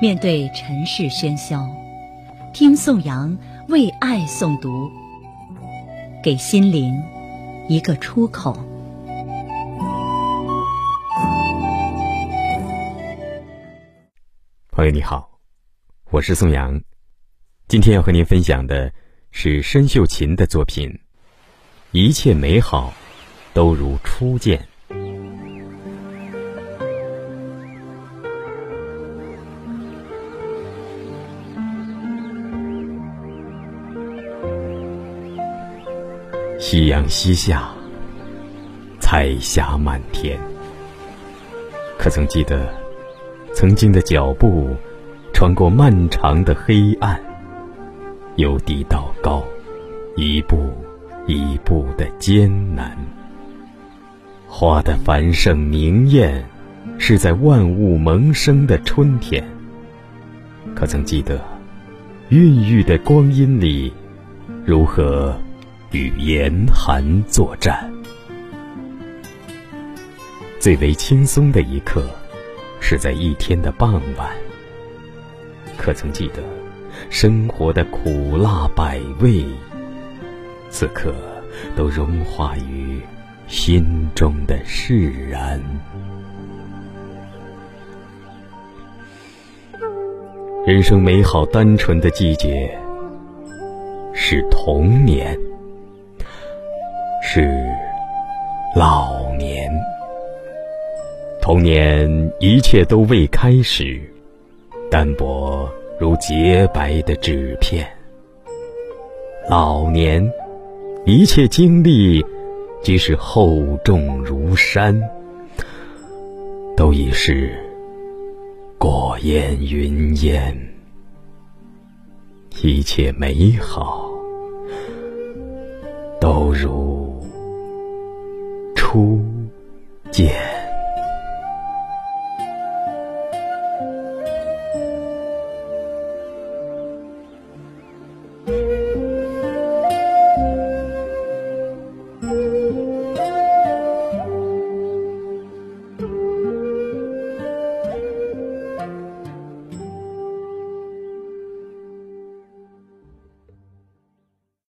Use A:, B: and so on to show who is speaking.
A: 面对尘世喧嚣，听宋阳为爱诵读，给心灵一个出口。
B: 朋友你好，我是宋阳，今天要和您分享的是申秀琴的作品《一切美好都如初见》。夕阳西下，彩霞满天。可曾记得，曾经的脚步，穿过漫长的黑暗，由低到高，一步一步的艰难。花的繁盛明艳，是在万物萌生的春天。可曾记得，孕育的光阴里，如何？与严寒作战，最为轻松的一刻，是在一天的傍晚。可曾记得，生活的苦辣百味，此刻都融化于心中的释然。人生美好单纯的季节，是童年。是老年，童年一切都未开始，单薄如洁白的纸片；老年，一切经历即使厚重如山，都已是过眼云烟。一切美好，都如。 예.